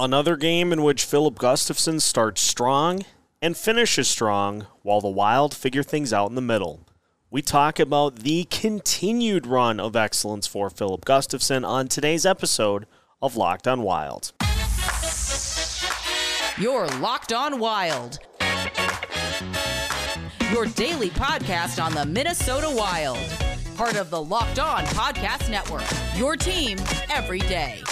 Another game in which Filip Gustavsson starts strong and finishes strong while the Wild figure things out in the middle. We talk about the continued run of excellence for Filip Gustavsson on today's episode of Locked on Wild. You're Locked on Wild. Your daily podcast on the Minnesota Wild. Part of the Locked On Podcast Network. Your team every day.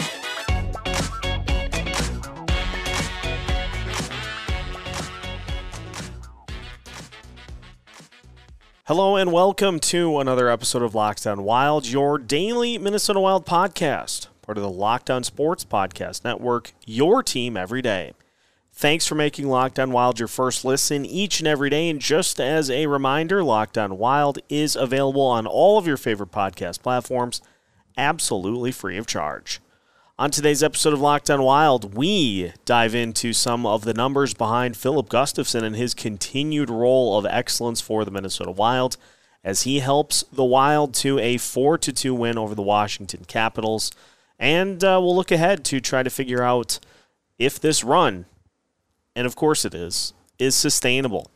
Hello and welcome to another episode of Locked On Wild, your daily Minnesota Wild podcast, part of the Locked On Sports Podcast Network, your team every day. Thanks for making Locked On Wild your first listen each and every day. And just as a reminder, Locked On Wild is available on all of your favorite podcast platforms, absolutely free of charge. On today's episode of Locked On Wild, we dive into some of the numbers behind Filip Gustavsson and his continued role of excellence for the Minnesota Wild as he helps the Wild to a 4 2 win over the Washington Capitals. And uh, we'll look ahead to try to figure out if this run, and of course it is, is sustainable.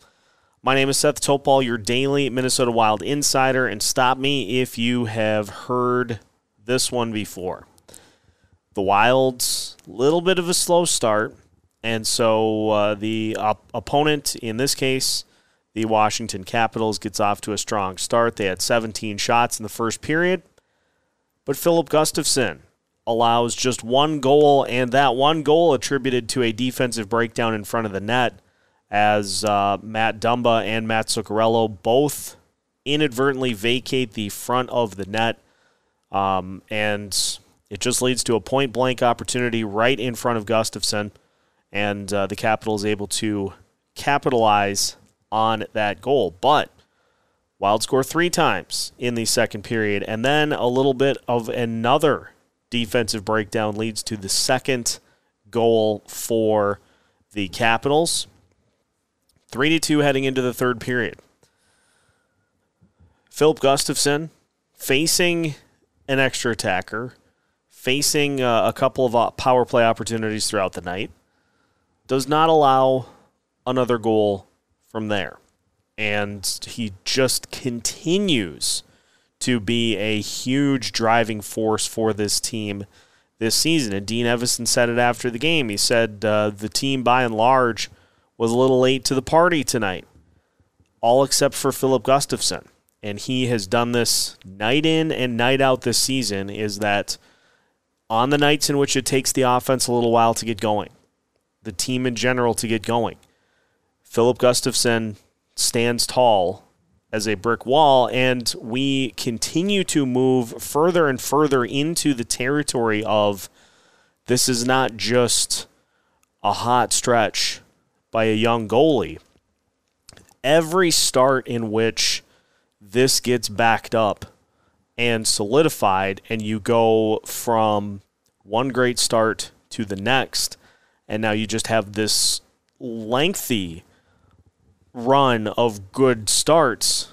My name is Seth Topal, your daily Minnesota Wild insider, and stop me if you have heard this one before the Wild's little bit of a slow start, and so uh, the op- opponent in this case, the Washington Capitals, gets off to a strong start. They had 17 shots in the first period, but Filip Gustavsson allows just one goal, and that one goal attributed to a defensive breakdown in front of the net, as uh, Matt Dumba and Matt Zuccarello both inadvertently vacate the front of the net. Um, and it just leads to a point blank opportunity right in front of Gustavsson, and uh, the Capital is able to capitalize on that goal. But Wild score three times in the second period, and then a little bit of another defensive breakdown leads to the second goal for the Capitals. Three to two heading into the third period. Filip Gustavsson facing an extra attacker facing uh, a couple of uh, power play opportunities throughout the night, does not allow another goal from there. And he just continues to be a huge driving force for this team this season. And Dean Evason said it after the game. He said uh, the team, by and large, was a little late to the party tonight, all except for Filip Gustavsson. And he has done this night in and night out this season. Is that on the nights in which it takes the offense a little while to get going, the team in general to get going. Filip Gustavsson stands tall as a brick wall, and we continue to move further and further into the territory of this is not just a hot stretch by a young goalie. Every start in which this gets backed up and solidified, and you go from one great start to the next, and now you just have this lengthy run of good starts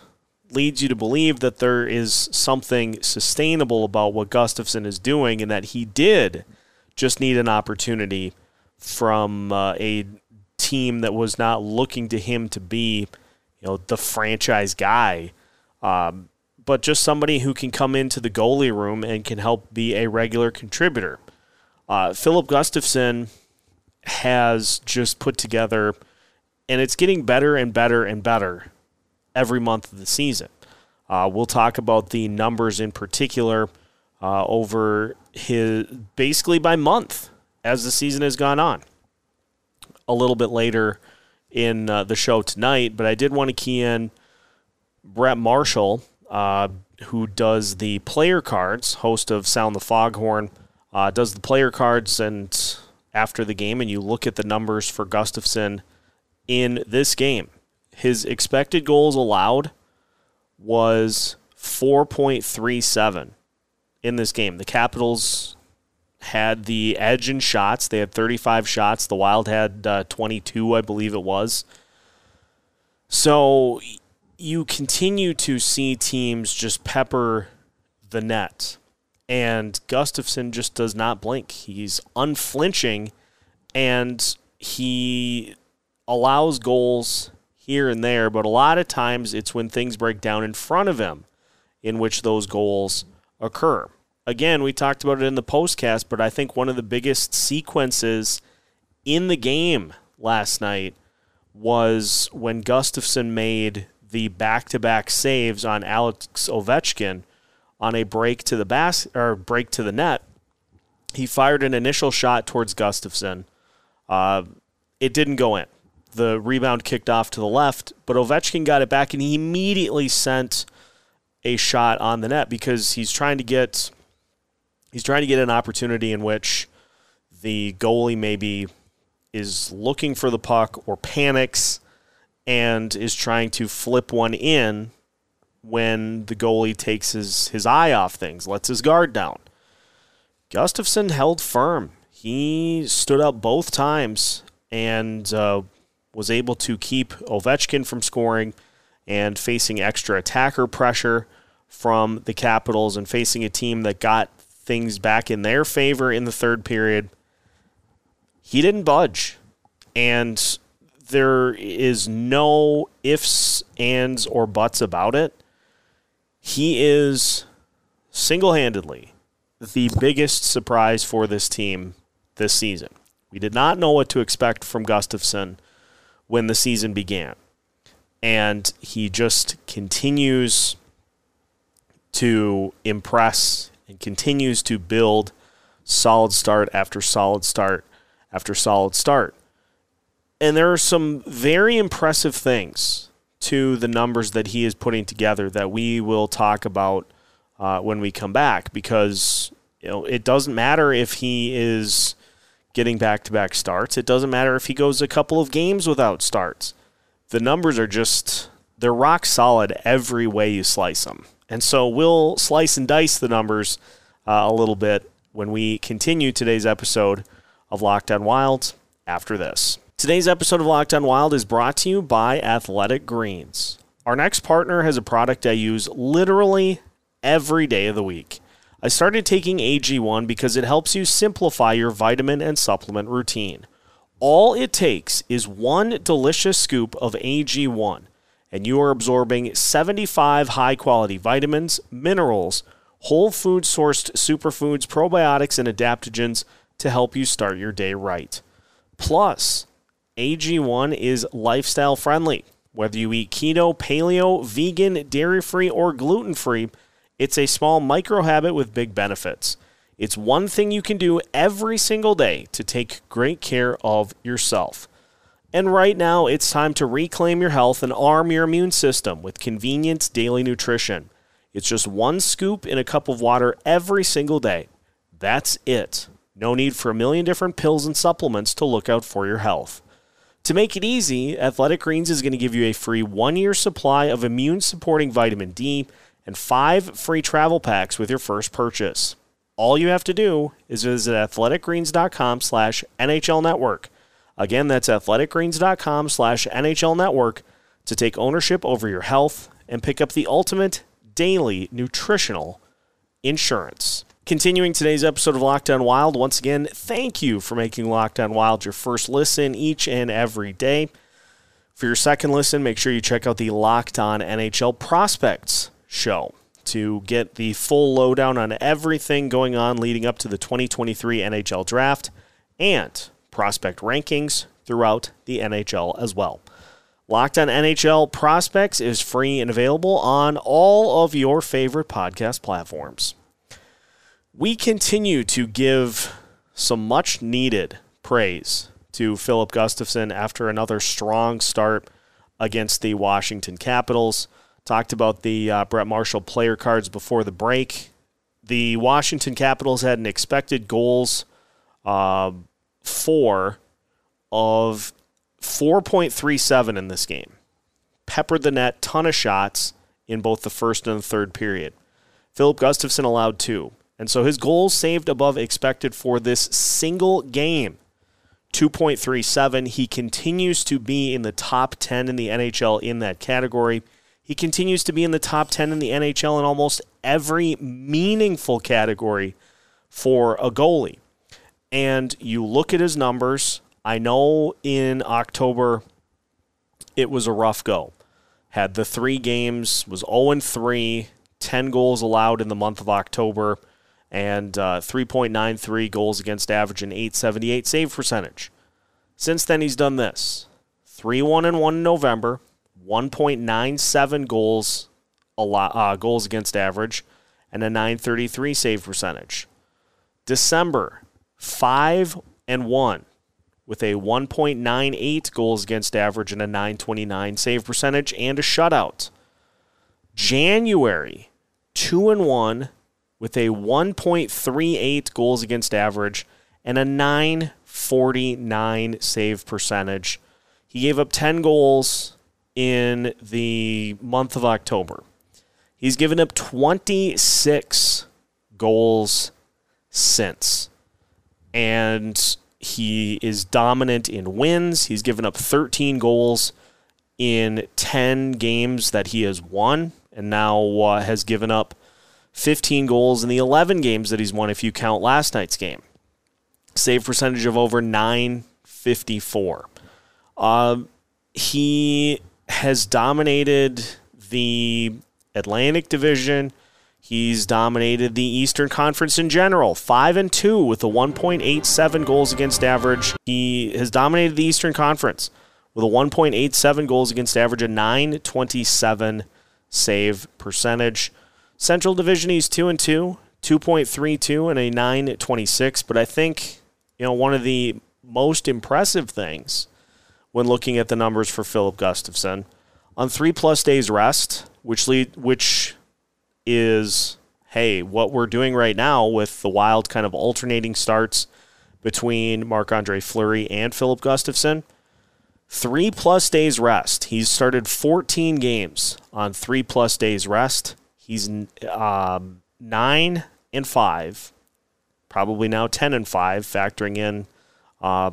leads you to believe that there is something sustainable about what Gustavsson is doing and that he did just need an opportunity from uh, a team that was not looking to him to be, you know, the franchise guy. Um, but just somebody who can come into the goalie room and can help be a regular contributor. Uh, Filip Gustavsson has just put together, and it's getting better and better and better every month of the season. Uh, we'll talk about the numbers in particular uh, over his basically by month as the season has gone on. A little bit later in uh, the show tonight, but I did want to key in Brett Marshall uh, who does the player cards, host of Sound the Foghorn, uh, does the player cards and after the game, and you look at the numbers for Gustavsson in this game. His expected goals allowed was 4.37 in this game. The Capitals had the edge in shots. They had 35 shots. The Wild had uh, 22, I believe it was. So you continue to see teams just pepper the net. And Gustavsson just does not blink. He's unflinching and he allows goals here and there, but a lot of times it's when things break down in front of him in which those goals occur. Again, we talked about it in the postcast, but I think one of the biggest sequences in the game last night was when Gustavsson made the back-to-back saves on Alex Ovechkin on a break to the bas- or break to the net. He fired an initial shot towards Gustavsson. Uh, it didn't go in. The rebound kicked off to the left, but Ovechkin got it back and he immediately sent a shot on the net because he's trying to get he's trying to get an opportunity in which the goalie maybe is looking for the puck or panics and is trying to flip one in when the goalie takes his, his eye off things, lets his guard down. Gustavsson held firm. He stood up both times and uh, was able to keep Ovechkin from scoring and facing extra attacker pressure from the Capitals and facing a team that got things back in their favor in the third period. He didn't budge. And there is no ifs, ands, or buts about it. He is single handedly the biggest surprise for this team this season. We did not know what to expect from Gustavsson when the season began. And he just continues to impress and continues to build solid start after solid start after solid start. And there are some very impressive things to the numbers that he is putting together that we will talk about uh, when we come back because you know it doesn't matter if he is getting back-to-back starts. It doesn't matter if he goes a couple of games without starts. The numbers are just they're rock solid every way you slice them. And so we'll slice and dice the numbers uh, a little bit when we continue today's episode of Locked On Wilds after this. Today's episode of Locked On Wild is brought to you by Athletic Greens. Our next partner has a product I use literally every day of the week. I started taking AG1 because it helps you simplify your vitamin and supplement routine. All it takes is one delicious scoop of AG1, and you are absorbing 75 high quality vitamins, minerals, whole food sourced superfoods, probiotics, and adaptogens to help you start your day right. Plus, AG1 is lifestyle friendly. Whether you eat keto, paleo, vegan, dairy free, or gluten free, it's a small micro habit with big benefits. It's one thing you can do every single day to take great care of yourself. And right now, it's time to reclaim your health and arm your immune system with convenient daily nutrition. It's just one scoop in a cup of water every single day. That's it. No need for a million different pills and supplements to look out for your health. To make it easy, Athletic Greens is going to give you a free one year supply of immune supporting vitamin D and five free travel packs with your first purchase. All you have to do is visit athleticgreens.com slash NHL network. Again, that's athleticgreens.com slash NHL network to take ownership over your health and pick up the ultimate daily nutritional insurance. Continuing today's episode of Locked On Wild, once again, thank you for making Locked On Wild your first listen each and every day. For your second listen, make sure you check out the Locked On NHL Prospects show to get the full lowdown on everything going on leading up to the 2023 NHL draft and prospect rankings throughout the NHL as well. Locked on NHL Prospects is free and available on all of your favorite podcast platforms. We continue to give some much needed praise to Filip Gustavsson after another strong start against the Washington Capitals. Talked about the uh, Brett Marshall player cards before the break. The Washington Capitals had an expected goals uh, four of 4.37 in this game. Peppered the net, ton of shots in both the first and the third period. Filip Gustavsson allowed two. And so his goals saved above expected for this single game. 2.37. He continues to be in the top 10 in the NHL in that category. He continues to be in the top 10 in the NHL in almost every meaningful category for a goalie. And you look at his numbers I know in October it was a rough go. Had the three games, was 0 3, 10 goals allowed in the month of October, and uh, 3.93 goals against average and 878 save percentage. Since then, he's done this 3 1 and 1 in November, 1.97 goals, a uh, goals against average, and a 933 save percentage. December, 5 and 1 with a 1.98 goals against average and a 929 save percentage and a shutout. January, 2 and 1 with a 1.38 goals against average and a 949 save percentage. He gave up 10 goals in the month of October. He's given up 26 goals since. And he is dominant in wins. He's given up 13 goals in 10 games that he has won, and now uh, has given up 15 goals in the 11 games that he's won, if you count last night's game. Save percentage of over 954. Uh, he has dominated the Atlantic Division. He's dominated the Eastern Conference in general, 5 and 2 with a 1.87 goals against average. He has dominated the Eastern Conference with a 1.87 goals against average, a 927 save percentage. Central Division he's 2 and 2, 2.32 and a 926, but I think you know one of the most impressive things when looking at the numbers for Filip Gustavsson on 3 plus days rest, which lead which is hey, what we're doing right now with the Wild kind of alternating starts between Marc Andre Fleury and Filip Gustavsson. Three plus days rest. He's started 14 games on three plus days rest. He's um, nine and five, probably now 10 and five, factoring in uh,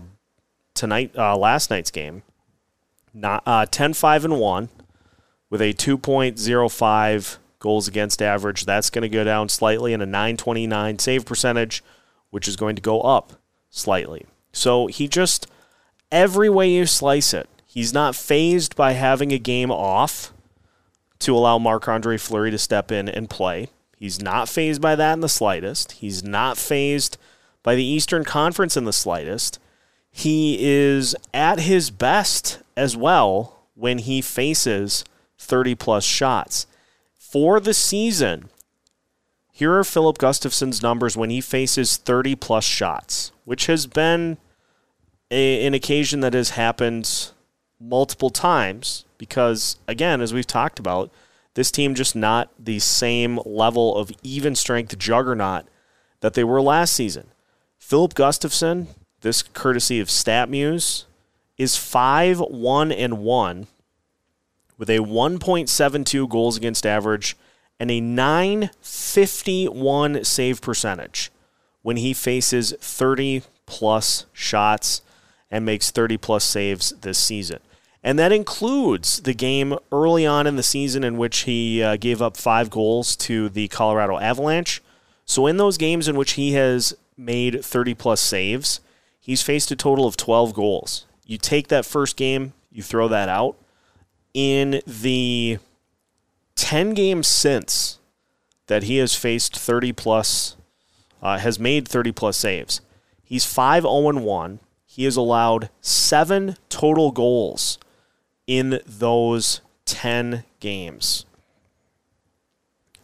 tonight, uh, last night's game. Not uh, 10 5 and 1 with a 2.05 goals against average. That's going to go down slightly and a 929 save percentage, which is going to go up slightly. So he just, every way you slice it, he's not fazed by having a game off to allow Marc Andre Fleury to step in and play. He's not fazed by that in the slightest. He's not fazed by the Eastern Conference in the slightest. He is at his best as well when he faces 30 plus shots for the season, here are Filip Gustavsson's numbers when he faces 30 plus shots, which has been a, an occasion that has happened multiple times because, again, as we've talked about, this team just not the same level of even strength juggernaut that they were last season. Filip Gustavsson, this courtesy of StatMuse, is 5 1 and 1 with a 1.72 goals against average and a 951 save percentage when he faces 30 plus shots and makes 30 plus saves this season. And that includes the game early on in the season in which he uh, gave up five goals to the Colorado Avalanche. So, in those games in which he has made 30 plus saves, he's faced a total of 12 goals. You take that first game, you throw that out, in the 10 games since that he has faced 30 plus, uh, has made 30 plus saves, he's 5 0 1. He has allowed seven total goals in those 10 games.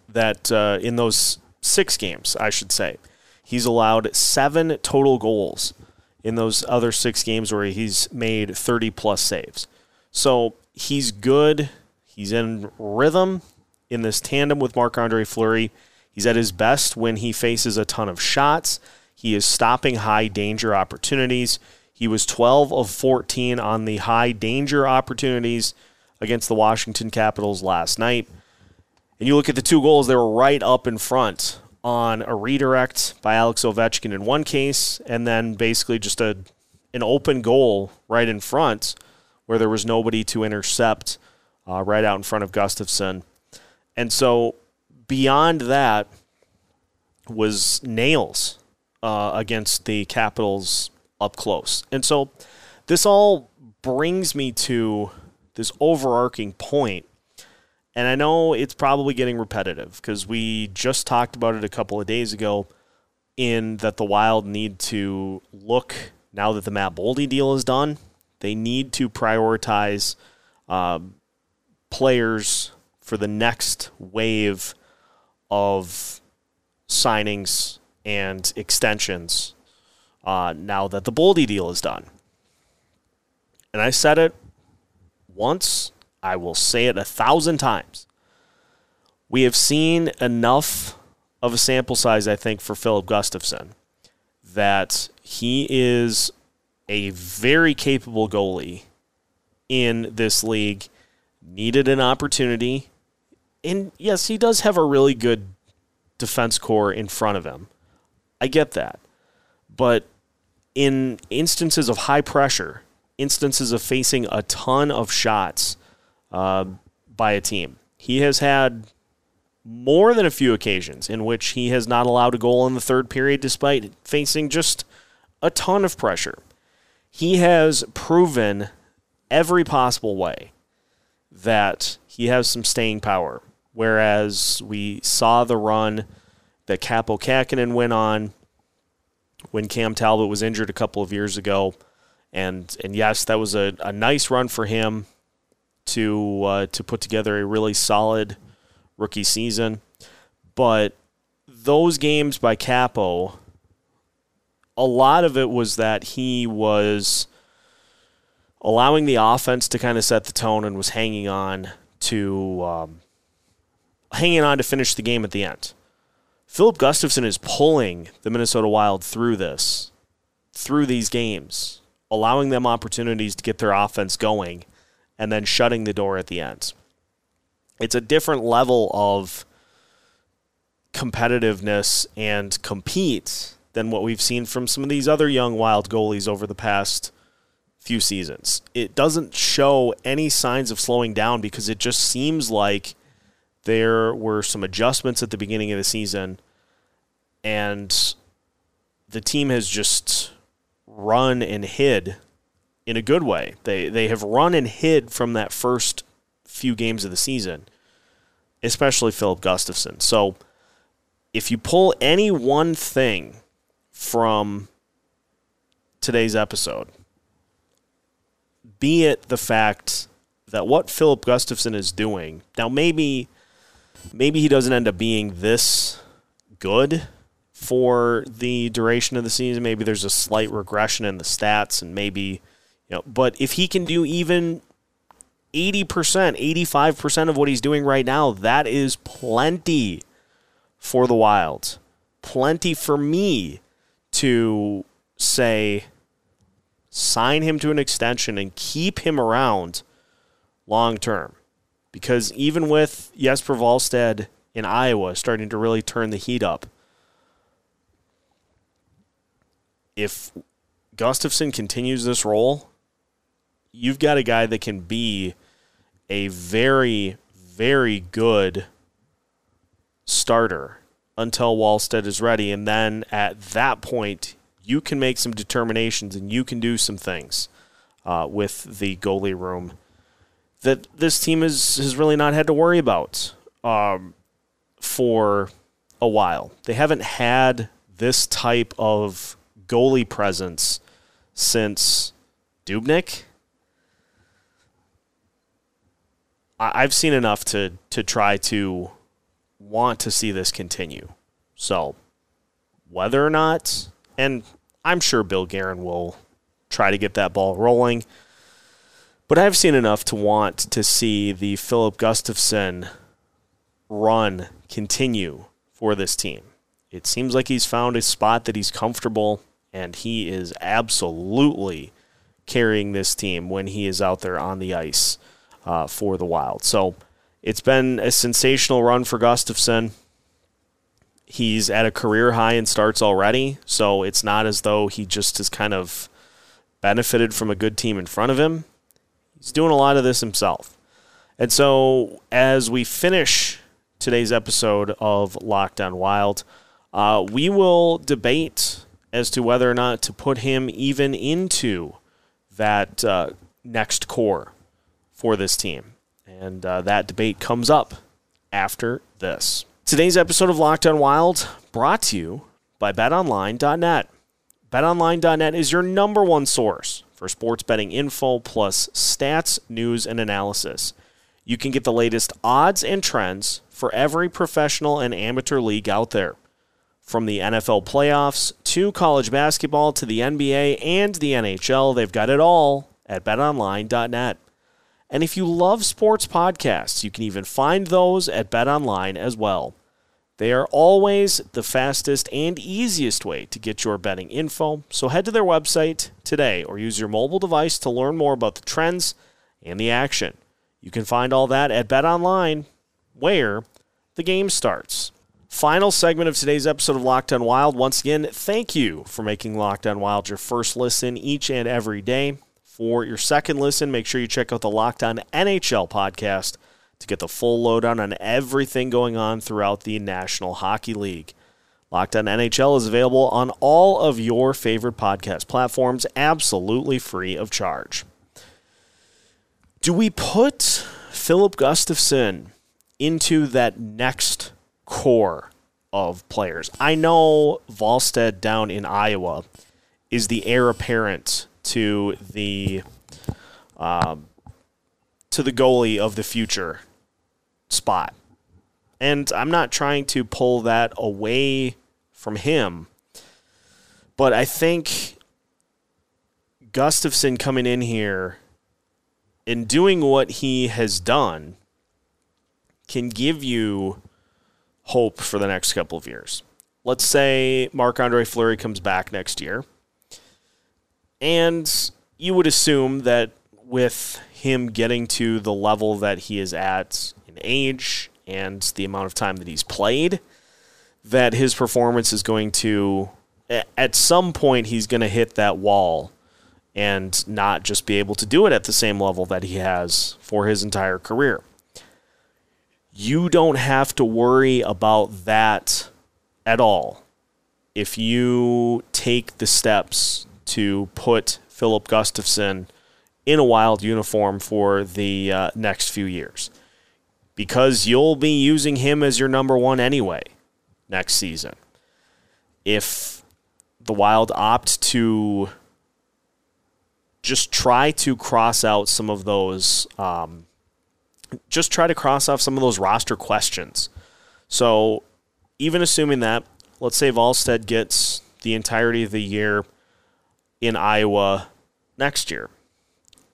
That, uh, in those six games, I should say. He's allowed seven total goals in those other six games where he's made 30 plus saves. So he's good. He's in rhythm in this tandem with Marc Andre Fleury. He's at his best when he faces a ton of shots. He is stopping high danger opportunities. He was 12 of 14 on the high danger opportunities against the Washington Capitals last night. And you look at the two goals, they were right up in front on a redirect by Alex Ovechkin in one case, and then basically just a an open goal right in front where there was nobody to intercept uh, right out in front of Gustavsson. And so beyond that was nails uh, against the Capitals up close. And so this all brings me to this overarching point, and I know it's probably getting repetitive because we just talked about it a couple of days ago. In that the Wild need to look now that the Matt Boldy deal is done, they need to prioritize um, players for the next wave of signings and extensions uh, now that the Boldy deal is done. And I said it once, I will say it a thousand times. We have seen enough of a sample size, I think, for Filip Gustavsson that he is a very capable goalie in this league. Needed an opportunity. And yes, he does have a really good defense corps in front of him. I get that. But in instances of high pressure, instances of facing a ton of shots uh, by a team, he has had more than a few occasions in which he has not allowed a goal in the third period despite facing just a ton of pressure. He has proven every possible way that he has some staying power. Whereas we saw the run that Kaapo Kähkönen went on when Cam Talbot was injured a couple of years ago. And and yes, that was a, a nice run for him to uh, to put together a really solid rookie season. But those games by Kaapo, a lot of it was that he was allowing the offense to kind of set the tone and was hanging on to um, hanging on to finish the game at the end. Filip Gustavsson is pulling the Minnesota Wild through this, through these games, allowing them opportunities to get their offense going, and then shutting the door at the end. It's a different level of competitiveness and compete than what we've seen from some of these other young Wild goalies over the past few seasons. It doesn't show any signs of slowing down because it just seems like there were some adjustments at the beginning of the season, and the team has just run and hid in a good way. They they have run and hid from that first few games of the season, especially Filip Gustavsson. So if you pull any one thing from today's episode, be it the fact that what Filip Gustavsson is doing now, maybe maybe he doesn't end up being this good for the duration of the season. Maybe there's a slight regression in the stats, and maybe you know. But if he can do even eighty percent, eighty-five percent of what he's doing right now, that is plenty for the Wild. Plenty for me to say sign him to an extension and keep him around long term. Because even with Jesper Wallstedt in Iowa starting to really turn the heat up, if Gustavsson continues this role, you've got a guy that can be a very, very good starter until Wallstedt is ready. And then at that point, you can make some determinations and you can do some things uh, with the goalie room that this team is, has really not had to worry about um, for a while. They haven't had this type of goalie presence since Dubnyk. I've seen enough to to try to want to see this continue. So, whether or not, and I'm sure Bill Guerin will try to get that ball rolling, but I've seen enough to want to see the Filip Gustavsson run continue for this team. It seems like he's found a spot that he's comfortable, and he is absolutely carrying this team when he is out there on the ice uh, for the Wild. So it's been a sensational run for Gustavsson. He's at a career high in starts already, so it's not as though he just has kind of benefited from a good team in front of him. He's doing a lot of this himself. And so as we finish today's episode of Locked On Wild, uh, we will debate as to whether or not to put him even into that uh, next core for this team. And uh, that debate comes up after this. Today's episode of Locked On Wild brought to you by betonline.net. BetOnline.net is your number one source for sports betting info plus stats, news, and analysis. You can get the latest odds and trends for every professional and amateur league out there. From the NFL playoffs to college basketball to the NBA and the NHL, they've got it all at betonline.net. And if you love sports podcasts, you can even find those at BetOnline as well. They are always the fastest and easiest way to get your betting info, so head to their website today or use your mobile device to learn more about the trends and the action. You can find all that at BetOnline, where the game starts. Final segment of today's episode of Locked On Wild. Once again, thank you for making Locked On Wild your first listen each and every day. For your second listen, make sure you check out the Locked On NHL podcast to get the full lowdown on everything going on throughout the National Hockey League. Locked On NHL is available on all of your favorite podcast platforms, absolutely free of charge. Do we put Filip Gustavsson into that next core of players? I know Wallstedt down in Iowa is the heir apparent to the um, to the goalie of the future spot. And I'm not trying to pull that away from him, but I think Gustavsson coming in here and doing what he has done can give you hope for the next couple of years. Let's say Marc Andre Fleury comes back next year. And you would assume that with him getting to the level that he is at age and the amount of time that he's played, that his performance is going to, at some point, he's going to hit that wall and not just be able to do it at the same level that he has for his entire career. You don't have to worry about that at all if you take the steps to put Filip Gustavsson in a wild uniform for the uh, next few years because you'll be using him as your number one anyway next season. If the Wild opt to just try to cross out some of those, um, just try to cross off some of those roster questions. So, even assuming that, let's say Wallstedt gets the entirety of the year in Iowa next year,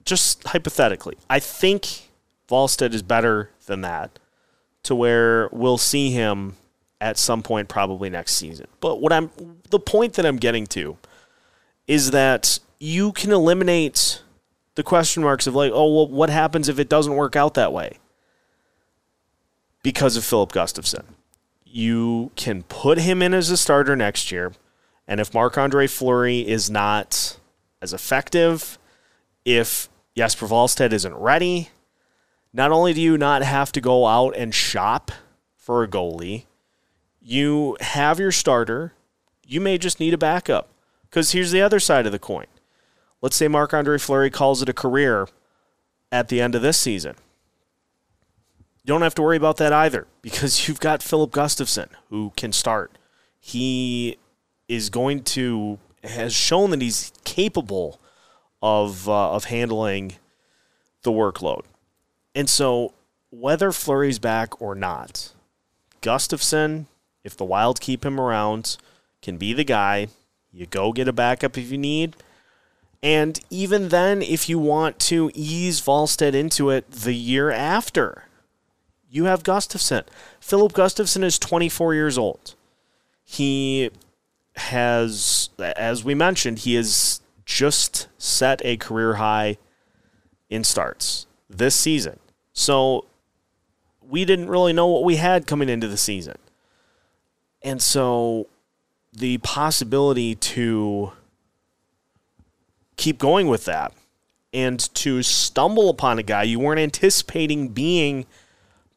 just hypothetically, I think Wallstedt is better than that to where we'll see him at some point probably next season. But what I'm the point that I'm getting to is that you can eliminate the question marks of like, oh, well, what happens if it doesn't work out that way? Because of Filip Gustavsson. You can put him in as a starter next year, and if Marc Andre Fleury is not as effective, if Jesper Wallstedt isn't ready, not only do you not have to go out and shop for a goalie, you have your starter. You may just need a backup. Because here's the other side of the coin. Let's say Marc Andre Fleury calls it a career at the end of this season. You don't have to worry about that either because you've got Filip Gustavsson who can start. He is going to has shown that he's capable of uh, of handling the workload. And so, whether Fleury's back or not, Gustavsson, if the Wild keep him around, can be the guy. You go get a backup if you need. And even then, if you want to ease Wallstedt into it the year after, you have Gustavsson. Filip Gustavsson is 24 years old. He has, as we mentioned, he has just set a career high in starts this season. So we didn't really know what we had coming into the season. And so the possibility to keep going with that and to stumble upon a guy you weren't anticipating being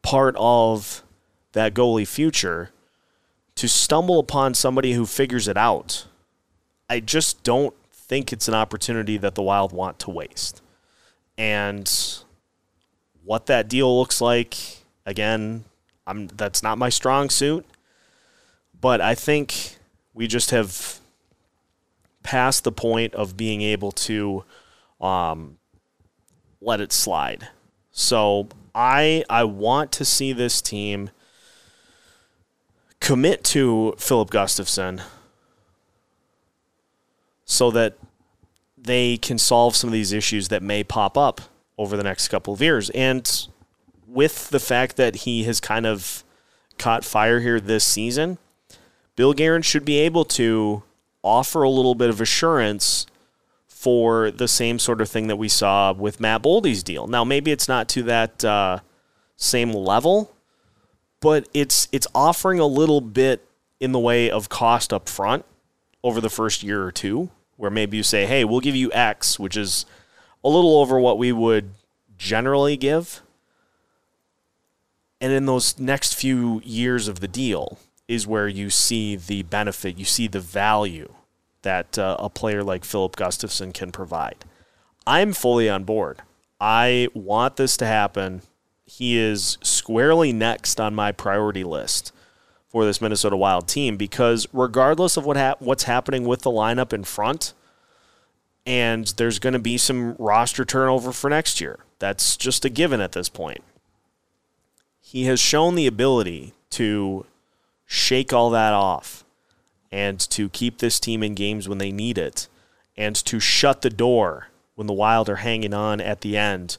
part of that goalie future, to stumble upon somebody who figures it out, I just don't think it's an opportunity that the Wild want to waste. And what that deal looks like, again, I'm that's not my strong suit. But I think we just have passed the point of being able to um, let it slide. So I I want to see this team commit to Filip Gustavsson so that they can solve some of these issues that may pop up over the next couple of years. And with the fact that he has kind of caught fire here this season, Bill Guerin should be able to offer a little bit of assurance for the same sort of thing that we saw with Matt Boldy's deal. Now, maybe it's not to that uh, same level, but it's it's offering a little bit in the way of cost up front over the first year or two, where maybe you say, "Hey, we'll give you X," which is a little over what we would generally give. And in those next few years of the deal is where you see the benefit, you see the value that uh, a player like Filip Gustavsson can provide. I'm fully on board. I want this to happen he is squarely next on my priority list for this Minnesota Wild team because regardless of what hap- what's happening with the lineup in front, and there's going to be some roster turnover for next year. That's just a given at this point. He has shown the ability to shake all that off and to keep this team in games when they need it and to shut the door when the Wild are hanging on at the end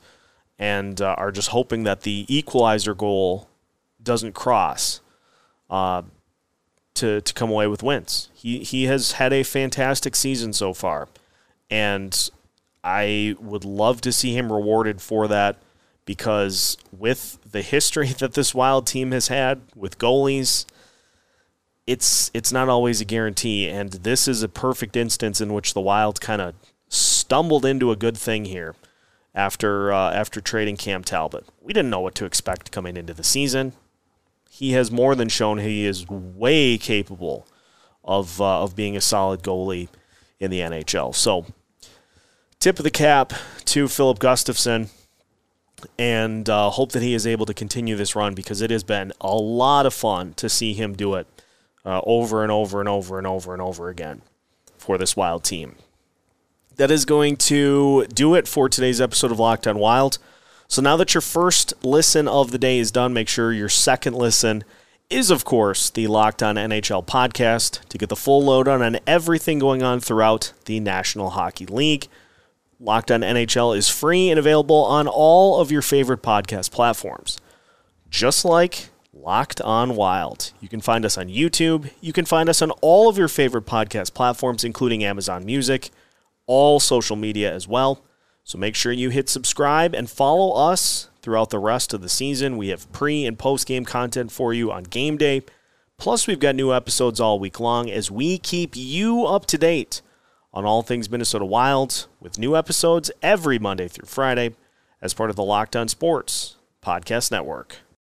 and uh, are just hoping that the equalizer goal doesn't cross uh, to to come away with wins. He he has had a fantastic season so far, and I would love to see him rewarded for that because with the history that this Wild team has had with goalies, it's it's not always a guarantee, and this is a perfect instance in which the Wild kind of stumbled into a good thing here after uh, after trading Cam Talbot. We didn't know what to expect coming into the season. He has more than shown he is way capable of uh, of being a solid goalie in the NHL. So, tip of the cap to Filip Gustavsson and uh, hope that he is able to continue this run because it has been a lot of fun to see him do it uh, over and over and over and over and over again for this Wild team that is going to do it for today's episode of Locked On Wild. So now that your first listen of the day is done, make sure your second listen is, of course, the Locked On NHL podcast to get the full load on and everything going on throughout the National Hockey League. Locked On NHL is free and available on all of your favorite podcast platforms. Just like Locked On Wild. You can find us on YouTube. You can find us on all of your favorite podcast platforms, including Amazon Music all social media as well. So make sure you hit subscribe and follow us throughout the rest of the season. We have pre and post game content for you on game day. Plus, we've got new episodes all week long as we keep you up to date on all things Minnesota Wild with new episodes every Monday through Friday as part of the Locked On Sports Podcast Network.